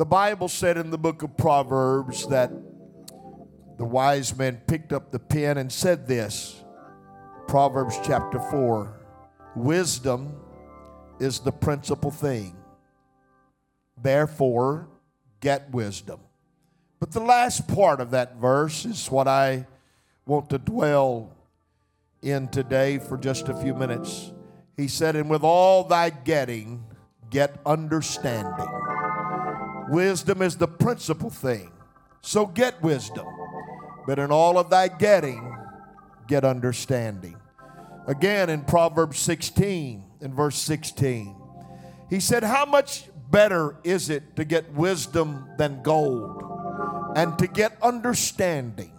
The Bible said in the book of Proverbs that the wise man picked up the pen and said this Proverbs chapter 4 Wisdom is the principal thing. Therefore, get wisdom. But the last part of that verse is what I want to dwell in today for just a few minutes. He said, And with all thy getting, get understanding. Wisdom is the principal thing. So get wisdom. But in all of thy getting, get understanding. Again in Proverbs 16, in verse 16, he said, How much better is it to get wisdom than gold, and to get understanding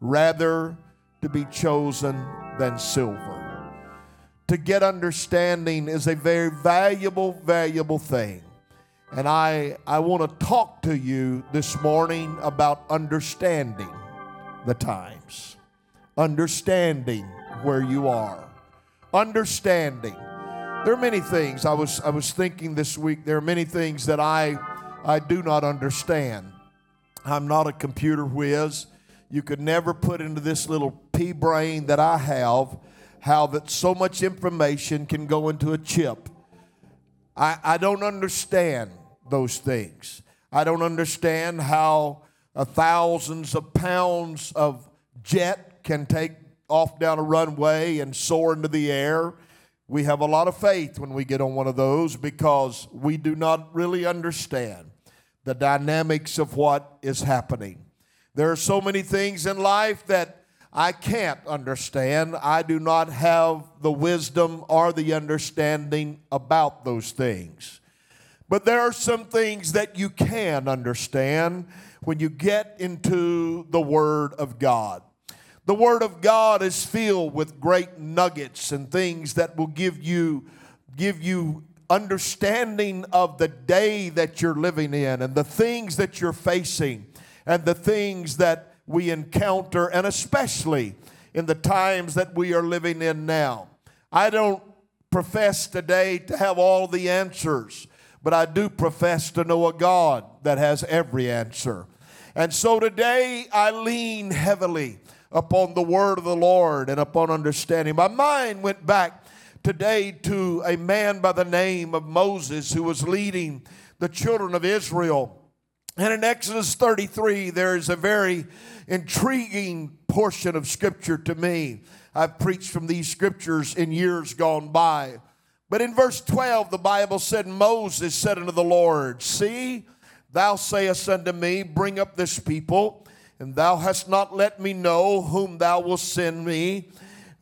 rather to be chosen than silver? To get understanding is a very valuable, valuable thing. And I, I want to talk to you this morning about understanding the times, understanding where you are, understanding. There are many things I was, I was thinking this week, there are many things that I, I do not understand. I'm not a computer whiz. You could never put into this little pea brain that I have how that so much information can go into a chip. I, I don't understand those things. I don't understand how uh, thousands of pounds of jet can take off down a runway and soar into the air. We have a lot of faith when we get on one of those because we do not really understand the dynamics of what is happening. There are so many things in life that I can't understand. I do not have the wisdom or the understanding about those things. But there are some things that you can understand when you get into the Word of God. The Word of God is filled with great nuggets and things that will give you, give you understanding of the day that you're living in and the things that you're facing and the things that we encounter, and especially in the times that we are living in now. I don't profess today to have all the answers, but I do profess to know a God that has every answer. And so today I lean heavily upon the word of the Lord and upon understanding. My mind went back today to a man by the name of Moses who was leading the children of Israel. And in Exodus 33, there is a very intriguing portion of scripture to me. I've preached from these scriptures in years gone by. But in verse 12, the Bible said, Moses said unto the Lord, See, thou sayest unto me, Bring up this people and thou hast not let me know whom thou wilt send me.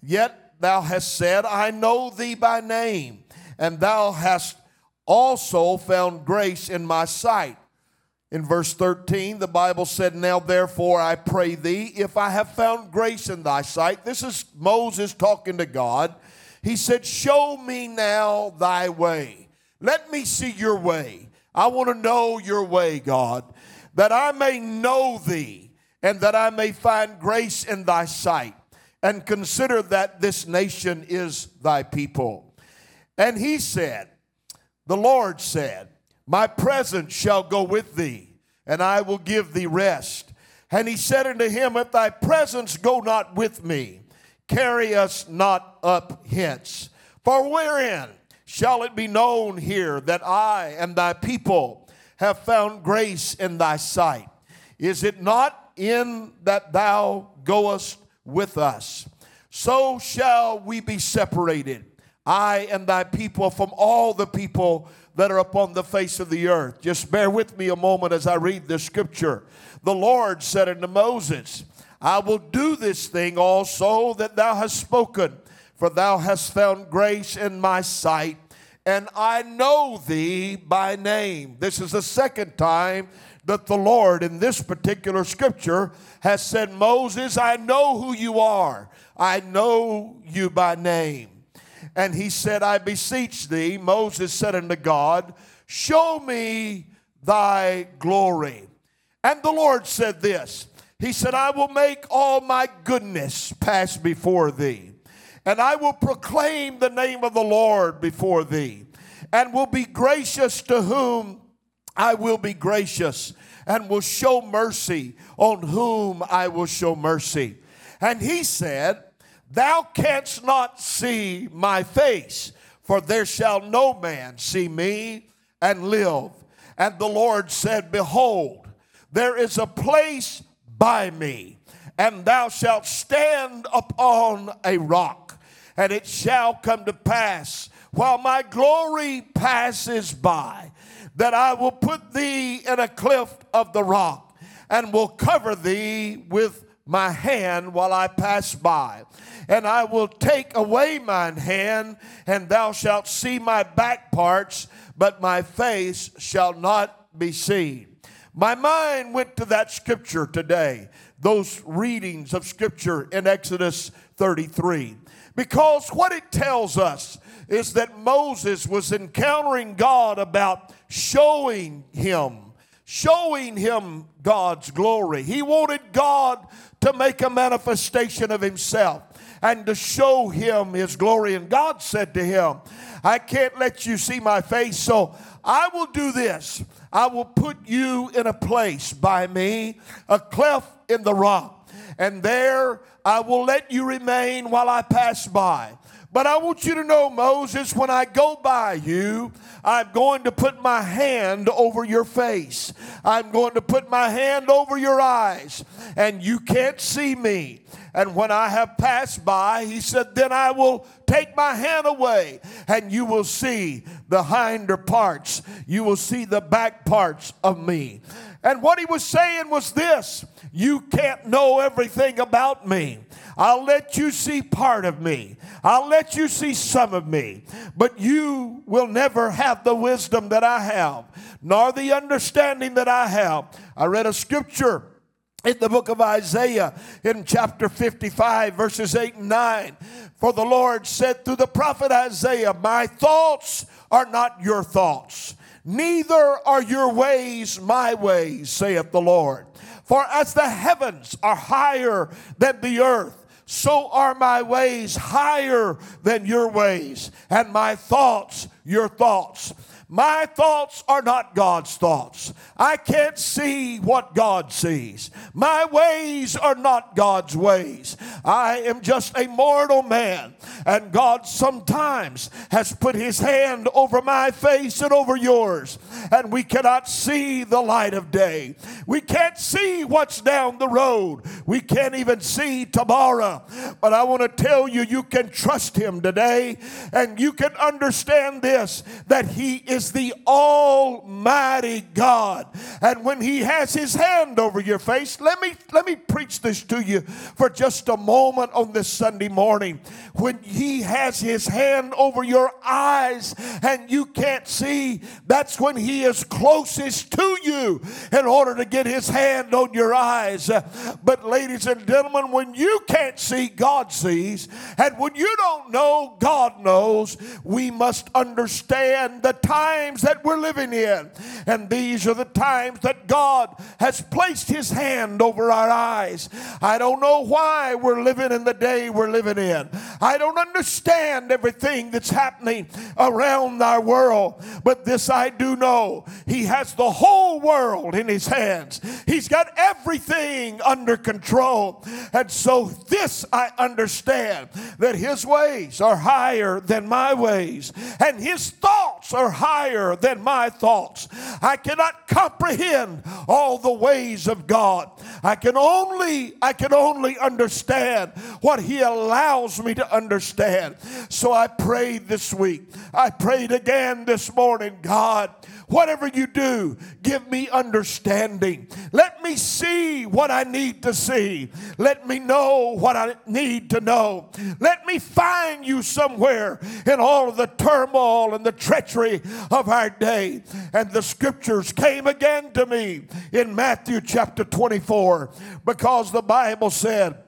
Yet thou hast said, I know thee by name, and thou hast also found grace in my sight. In verse 13, the Bible said, Now therefore I pray thee, if I have found grace in thy sight. This is Moses talking to God. He said, Show me now thy way. Let me see your way. I want to know your way, God, that I may know thee and that I may find grace in thy sight, and consider that this nation is thy people. And he said, The Lord said, My presence shall go with thee, and I will give thee rest. And he said unto him, If thy presence go not with me, carry us not up hence. For wherein shall it be known here that I and thy people have found grace in thy sight? Is it not in that thou goest with us. So shall we be separated, I and thy people, from all the people that are upon the face of the earth. Just bear with me a moment as I read this scripture. The Lord said unto Moses, I will do this thing also that thou hast spoken, for thou hast found grace in my sight, and I know thee by name. This is the second time that the Lord in this particular scripture has said, Moses, I know who you are. I know you by name. And he said, I beseech thee, Moses said unto God, Show me thy glory. And the Lord said this He said, I will make all my goodness pass before thee, and I will proclaim the name of the Lord before thee, and will be gracious to whom I will be gracious and will show mercy on whom I will show mercy. And he said, Thou canst not see my face, for there shall no man see me and live. And the Lord said, Behold, there is a place by me, and thou shalt stand upon a rock, and it shall come to pass while my glory passes by that I will put thee in a cleft of the rock and will cover thee with my hand while I pass by. And I will take away mine hand, and thou shalt see my back parts, but my face shall not be seen. My mind went to that scripture today, those readings of scripture in Exodus 33. Because what it tells us is that Moses was encountering God about showing him, showing him God's glory. He wanted God to make a manifestation of himself and to show him his glory. And God said to him, I can't let you see my face, so I will do this. I will put you in a place by me, a cleft in the rock, and there I will let you remain while I pass by. But I want you to know, Moses, when I go by you, I'm going to put my hand over your face. I'm going to put my hand over your eyes, and you can't see me. And when I have passed by, he said, then I will take my hand away, and you will see the hinder parts. You will see the back parts of me. And what he was saying was this you can't know everything about me. I'll let you see part of me. I'll let you see some of me. But you will never have the wisdom that I have, nor the understanding that I have. I read a scripture in the book of Isaiah in chapter 55, verses 8 and 9. For the Lord said through the prophet Isaiah, My thoughts are not your thoughts, neither are your ways my ways, saith the Lord. For as the heavens are higher than the earth, so are my ways higher than your ways, and my thoughts your thoughts. My thoughts are not God's thoughts. I can't see what God sees. My ways are not God's ways. I am just a mortal man, and God sometimes has put his hand over my face and over yours, and we cannot see the light of day. We can't see what's down the road. We can't even see tomorrow. But I want to tell you, you can trust him today, and you can understand this that he is the Almighty God. And when He has His hand over your face, let me let me preach this to you for just a moment on this Sunday morning. When He has His hand over your eyes and you can't see, that's when He is closest to you in order to get His hand on your eyes. But ladies and gentlemen, when you can't see, God sees, and when you don't know, God knows. We must understand the times that we're living in. And these are the times that God has placed His hand over our eyes. I don't know why we're living in the day we're living in. I don't understand everything that's happening around our world. But this I do know He has the whole world in His hands, He's got everything under control. And so, this I understand that His ways are higher than my ways, and His thoughts are higher than my thoughts. I cannot comprehend all the ways of God. I can only I can only understand what he allows me to understand. So I prayed this week. I prayed again this morning, God, whatever you do, give me understanding. Let me see what I need to see. Let me know what I need to know. Let me find you somewhere in all of the turmoil and the treachery of our day. And the scriptures came again to me in Matthew chapter 24 because the Bible said,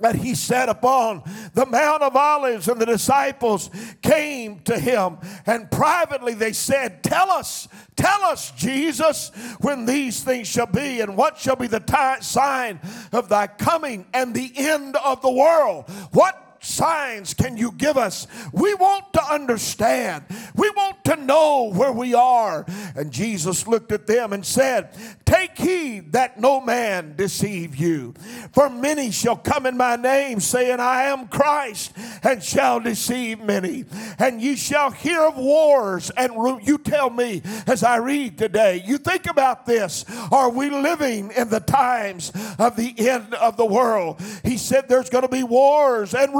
that he sat upon the Mount of Olives, and the disciples came to him, and privately they said, Tell us, tell us, Jesus, when these things shall be, and what shall be the sign of thy coming and the end of the world. What signs can you give us? We want to understand. We want to know where we are. And Jesus looked at them and said, Take heed that no man deceive you. For many shall come in my name, saying, I am Christ, and shall deceive many. And ye shall hear of wars. And you tell me as I read today, you think about this. Are we living in the times of the end of the world? He said, There's going to be wars and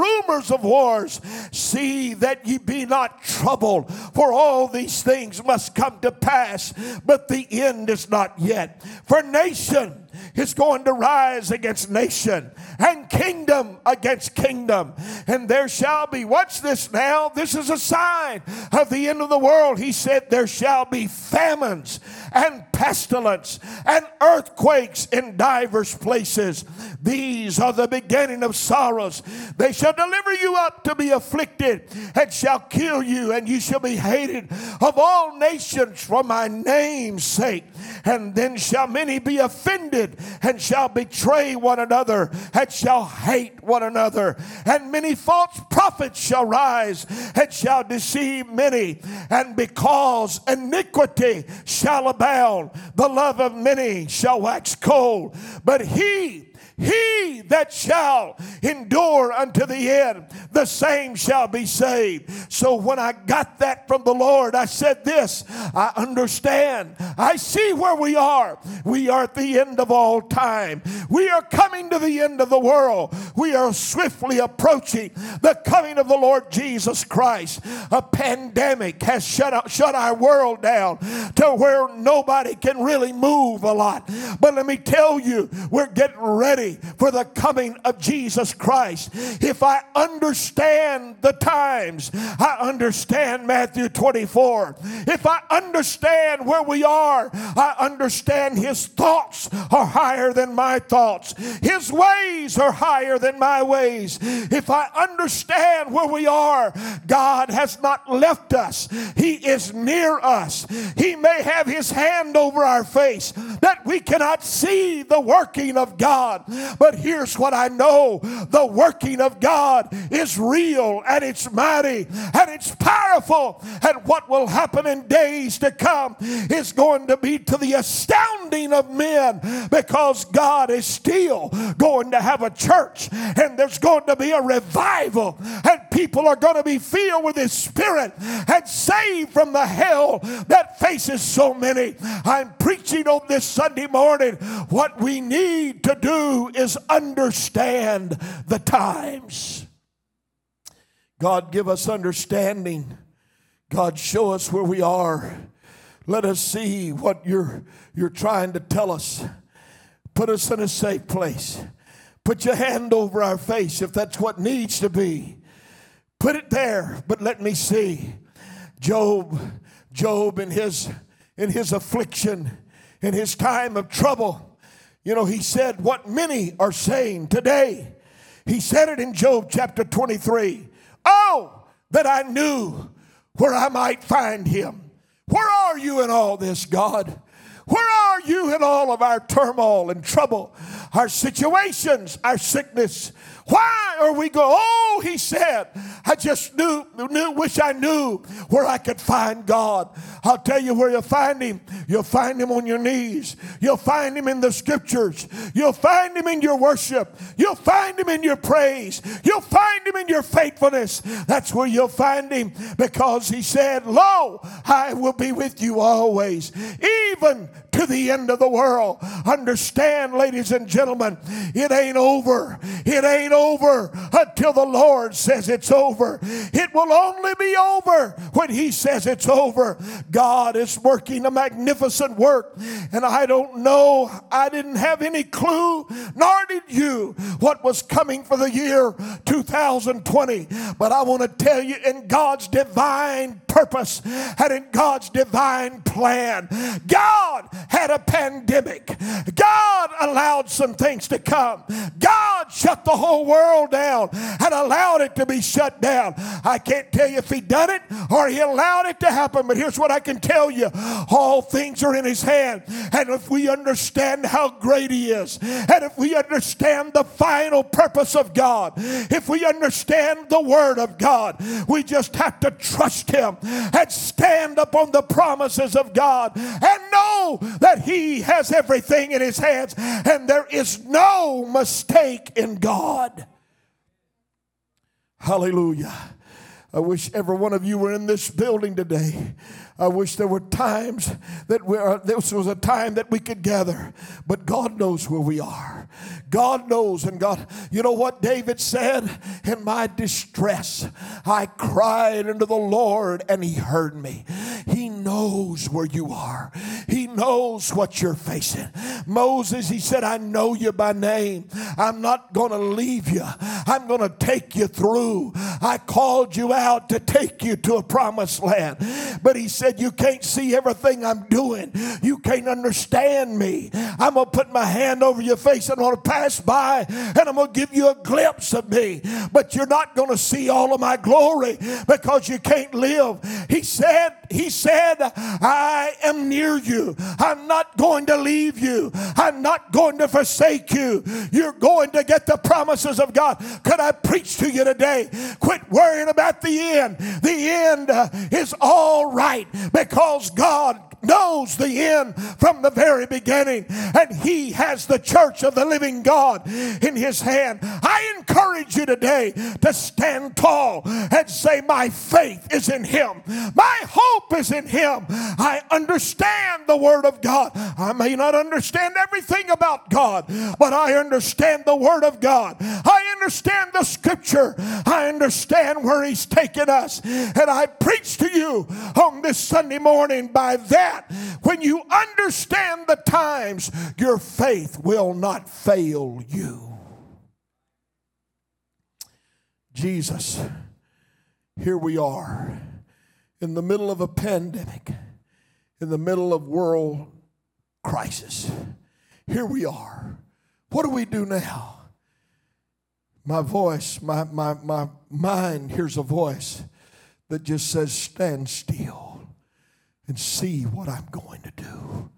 of wars. See that ye be not troubled, for all these things must come to pass, but the end is not yet. For nation is going to rise against nation and kingdom against kingdom. And there shall be, what's this now, this is a sign of the end of the world. He said, There shall be famines and pestilence and earthquakes in divers places. These are the beginning of sorrows. They shall deliver you up to be afflicted and shall kill you, and you shall be hated of all nations for my name's sake. And then shall many be offended and shall betray one another and shall hate one another. And many false prophets shall rise and shall deceive many. And because iniquity shall abound, the love of many shall wax cold. But he he that shall endure unto the end, the same shall be saved. So when I got that from the Lord, I said this I understand. I see where we are. We are at the end of all time. We are coming to the end of the world. We are swiftly approaching the coming of the Lord Jesus Christ. A pandemic has shut, shut our world down to where nobody can really move a lot. But let me tell you, we're getting for the coming of Jesus Christ. If I understand the times, I understand Matthew 24. If I understand where we are, I understand his thoughts are higher than my thoughts, his ways are higher than my ways. If I understand where we are, God has not left us, he is near us. He may have his hand over our face that we cannot see the working of God, but here's what I know the working of God is real and it's mighty and it's powerful. And what will happen in days to come is going to be to the astounding of men because God is still going to have a church and there's going to be a revival and people are going to be filled with His Spirit and saved from the hell that faces so many. I'm preaching on this Sunday morning. What we need to do is understand the times. God, give us understanding. God, show us where we are. Let us see what you're, you're trying to tell us. Put us in a safe place. Put your hand over our face if that's what needs to be. Put it there, but let me see. Job, Job in his in his affliction, in his time of trouble, you know, he said what many are saying today. He said it in Job chapter 23. Oh, that I knew where I might find him. Where are you in all this, God? Where are you in all of our turmoil and trouble, our situations, our sickness? Why are we going? Oh, he said, I just knew, knew, wish I knew where I could find God. I'll tell you where you'll find him. You'll find him on your knees. You'll find him in the scriptures. You'll find him in your worship. You'll find him in your praise. You'll find him in your faithfulness. That's where you'll find him because he said, Lo, I will be with you always, even to the end of the world. Understand, ladies and gentlemen, it ain't over. It ain't over until the Lord says it's over. It will only be over when He says it's over. God is working a magnificent work, and I don't know, I didn't have any clue, nor did you, what was coming for the year 2020. But I want to tell you, in God's divine purpose and in God's divine plan, God had a pandemic. God allowed some things to come. God shut the whole world down and allowed it to be shut down. I can't tell you if he done it or he allowed it to happen, but here's what I can tell you. All things are in his hand. And if we understand how great he is, and if we understand the final purpose of God, if we understand the word of God, we just have to trust him and stand upon the promises of God and know that he has everything in his hands and there is no mistake in God. Hallelujah. I wish every one of you were in this building today. I wish there were times that we are, this was a time that we could gather, but God knows where we are. God knows, and God, you know what David said? In my distress, I cried unto the Lord, and He heard me. He knows where you are, He knows what you're facing. Moses, he said, I know you by name. I'm not going to leave you, I'm going to take you through. I called you to take you to a promised land. But he said, You can't see everything I'm doing, you can't understand me. I'm going to put my hand over your face and I'm going to pass by and I'm going to give you a glimpse of me. But you're not going to see all of my glory because you can't live. He said, He said, I am near you. I'm not going to leave you. I'm not going to forsake you. You're going to get the promises of God. Could I preach to you today? Quit worrying about the end. The end uh, is all right because God knows the end from the very beginning, and He has the church of the living God in His hand. I encourage you today to stand tall and say, My faith is in Him, my hope is in Him. I understand the Word of God. I may not understand everything about God, but I understand the Word of God. I understand the Scripture. I understand where He's taken us. And I preach to you on this Sunday morning by that that, when you understand the times, your faith will not fail you. Jesus, here we are in the middle of a pandemic, in the middle of world crisis. Here we are. What do we do now? My voice, my, my, my mind hears a voice that just says, Stand still and see what I'm going to do.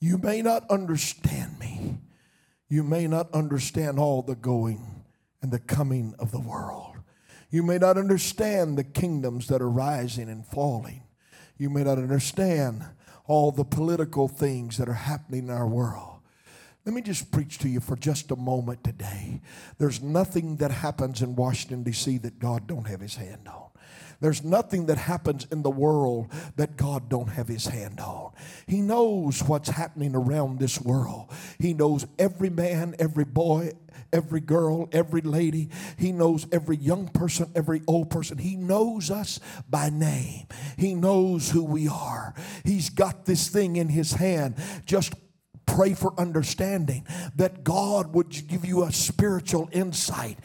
You may not understand me. You may not understand all the going and the coming of the world. You may not understand the kingdoms that are rising and falling. You may not understand all the political things that are happening in our world. Let me just preach to you for just a moment today. There's nothing that happens in Washington, D.C. that God don't have his hand on. There's nothing that happens in the world that God don't have his hand on. He knows what's happening around this world. He knows every man, every boy, every girl, every lady. He knows every young person, every old person. He knows us by name. He knows who we are. He's got this thing in his hand. Just pray for understanding, that God would give you a spiritual insight.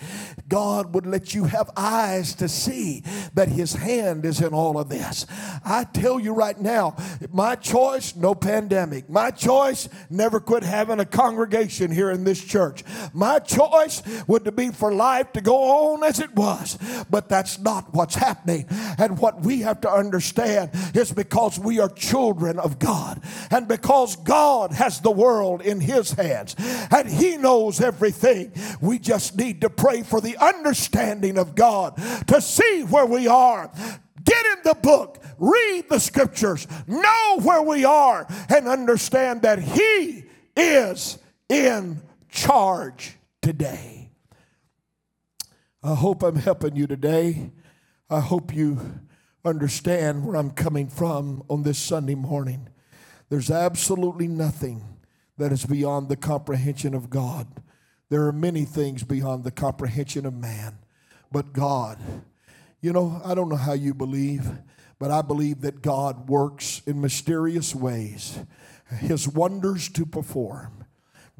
God would let you have eyes to see that His hand is in all of this. I tell you right now, my choice, no pandemic. My choice, never quit having a congregation here in this church. My choice would be for life to go on as it was. But that's not what's happening. And what we have to understand is because we are children of God and because God has the world in His hands and He knows everything. We just need to pray for the understanding of God to see where we are. Get in the book, read the scriptures, know where we are, and understand that He is in charge today. I hope I'm helping you today. I hope you understand where I'm coming from on this Sunday morning. There's absolutely nothing that is beyond the comprehension of God. There are many things beyond the comprehension of man, but God. You know, I don't know how you believe, but I believe that God works in mysterious ways, his wonders to perform.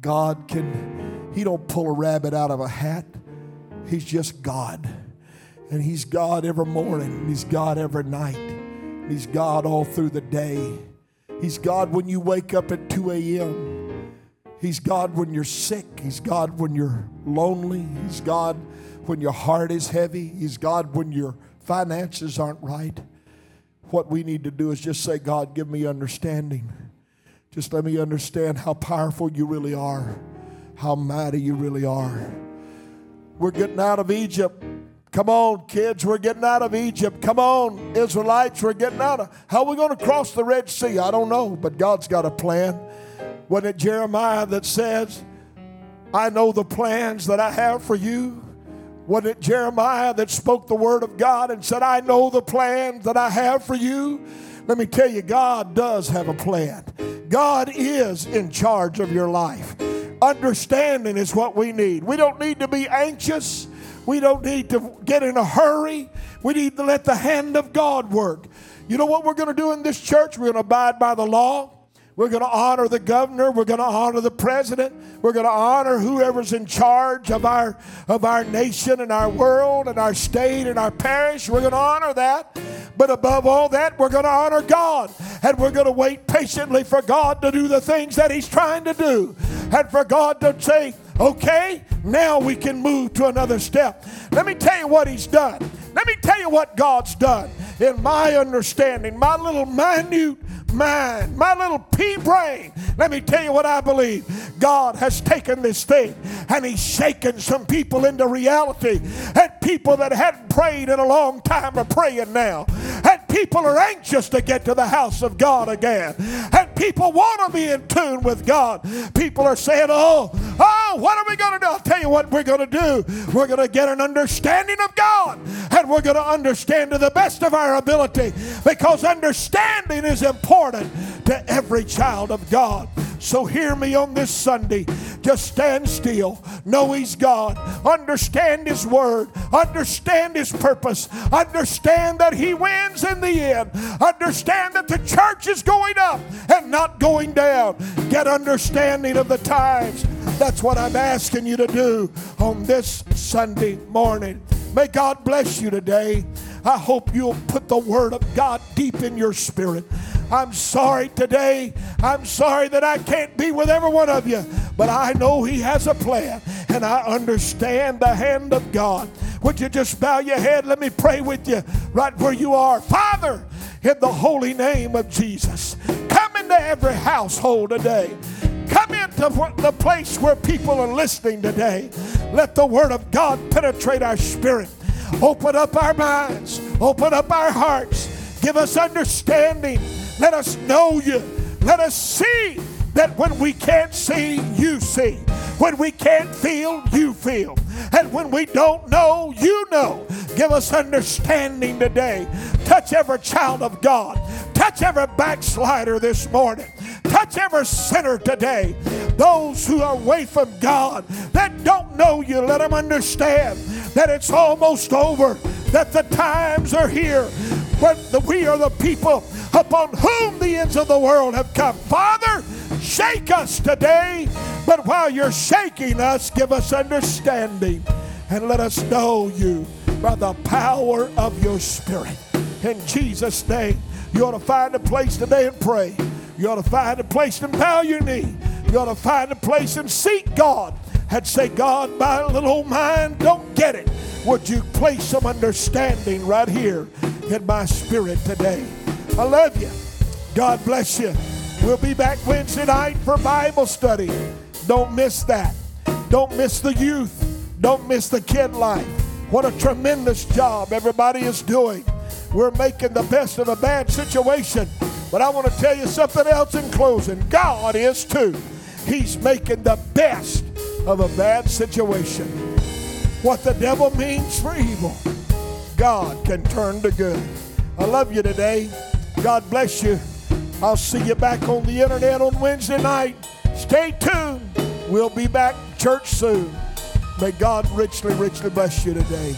God can, he don't pull a rabbit out of a hat. He's just God. And he's God every morning, he's God every night. He's God all through the day. He's God when you wake up at 2 a.m. He's God when you're sick. He's God when you're lonely. He's God when your heart is heavy. He's God when your finances aren't right. What we need to do is just say, God, give me understanding. Just let me understand how powerful you really are, how mighty you really are. We're getting out of Egypt. Come on, kids, we're getting out of Egypt. Come on, Israelites, we're getting out of. How are we going to cross the Red Sea? I don't know, but God's got a plan. Wasn't it Jeremiah that says, I know the plans that I have for you? Wasn't it Jeremiah that spoke the word of God and said, I know the plans that I have for you? Let me tell you, God does have a plan. God is in charge of your life. Understanding is what we need. We don't need to be anxious. We don't need to get in a hurry. We need to let the hand of God work. You know what we're going to do in this church? We're going to abide by the law. We're going to honor the governor. We're going to honor the president. We're going to honor whoever's in charge of our, of our nation and our world and our state and our parish. We're going to honor that. But above all that, we're going to honor God. And we're going to wait patiently for God to do the things that He's trying to do. And for God to say, okay, now we can move to another step. Let me tell you what He's done. Let me tell you what God's done. In my understanding, my little minute mind, my little pea brain. Let me tell you what I believe. God has taken this thing and He's shaken some people into reality. And people that hadn't prayed in a long time are praying now. And people are anxious to get to the house of God again. And people want to be in tune with God. People are saying, Oh, oh, what are we going to do? I'll tell you what we're going to do. We're going to get an understanding of God. And we're going to understand to the best of our ability because understanding is important to every child of God. So hear me on this Sunday. Just stand still. Know He's God. Understand His Word. Understand His purpose. Understand that He wins in the end. Understand that the church is going up and not going down. Get understanding of the times. That's what I'm asking you to do on this Sunday morning. May God bless you today. I hope you'll put the Word of God deep in your spirit. I'm sorry today. I'm sorry that I can't be with every one of you, but I know He has a plan and I understand the hand of God. Would you just bow your head? Let me pray with you right where you are. Father, in the holy name of Jesus, come into every household today. Come into the place where people are listening today. Let the Word of God penetrate our spirit. Open up our minds. Open up our hearts. Give us understanding. Let us know you. Let us see that when we can't see, you see. When we can't feel, you feel. And when we don't know, you know. Give us understanding today. Touch every child of God. Touch every backslider this morning. Touch every sinner today. Those who are away from God that don't know you, let them understand that it's almost over, that the times are here the, we are the people upon whom the ends of the world have come. Father, shake us today, but while you're shaking us, give us understanding and let us know you by the power of your Spirit. In Jesus' name, you ought to find a place today and pray. You ought to find a place to bow your knee. You ought to find a place and seek God and say, God, my little mind don't get it. Would you place some understanding right here in my spirit today? I love you. God bless you. We'll be back Wednesday night for Bible study. Don't miss that. Don't miss the youth. Don't miss the kid life. What a tremendous job everybody is doing. We're making the best of a bad situation. But I want to tell you something else in closing. God is too. He's making the best of a bad situation. What the devil means for evil, God can turn to good. I love you today. God bless you. I'll see you back on the internet on Wednesday night. Stay tuned. We'll be back church soon. May God richly, richly bless you today.